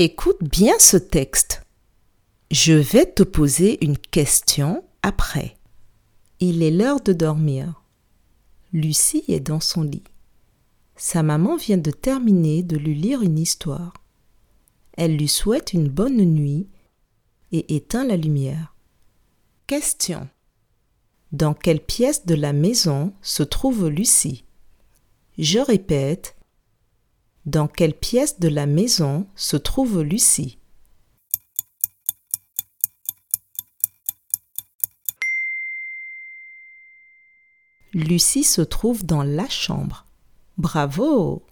Écoute bien ce texte. Je vais te poser une question après. Il est l'heure de dormir. Lucie est dans son lit. Sa maman vient de terminer de lui lire une histoire. Elle lui souhaite une bonne nuit et éteint la lumière. Question. Dans quelle pièce de la maison se trouve Lucie? Je répète. Dans quelle pièce de la maison se trouve Lucie? Lucie se trouve dans la chambre. Bravo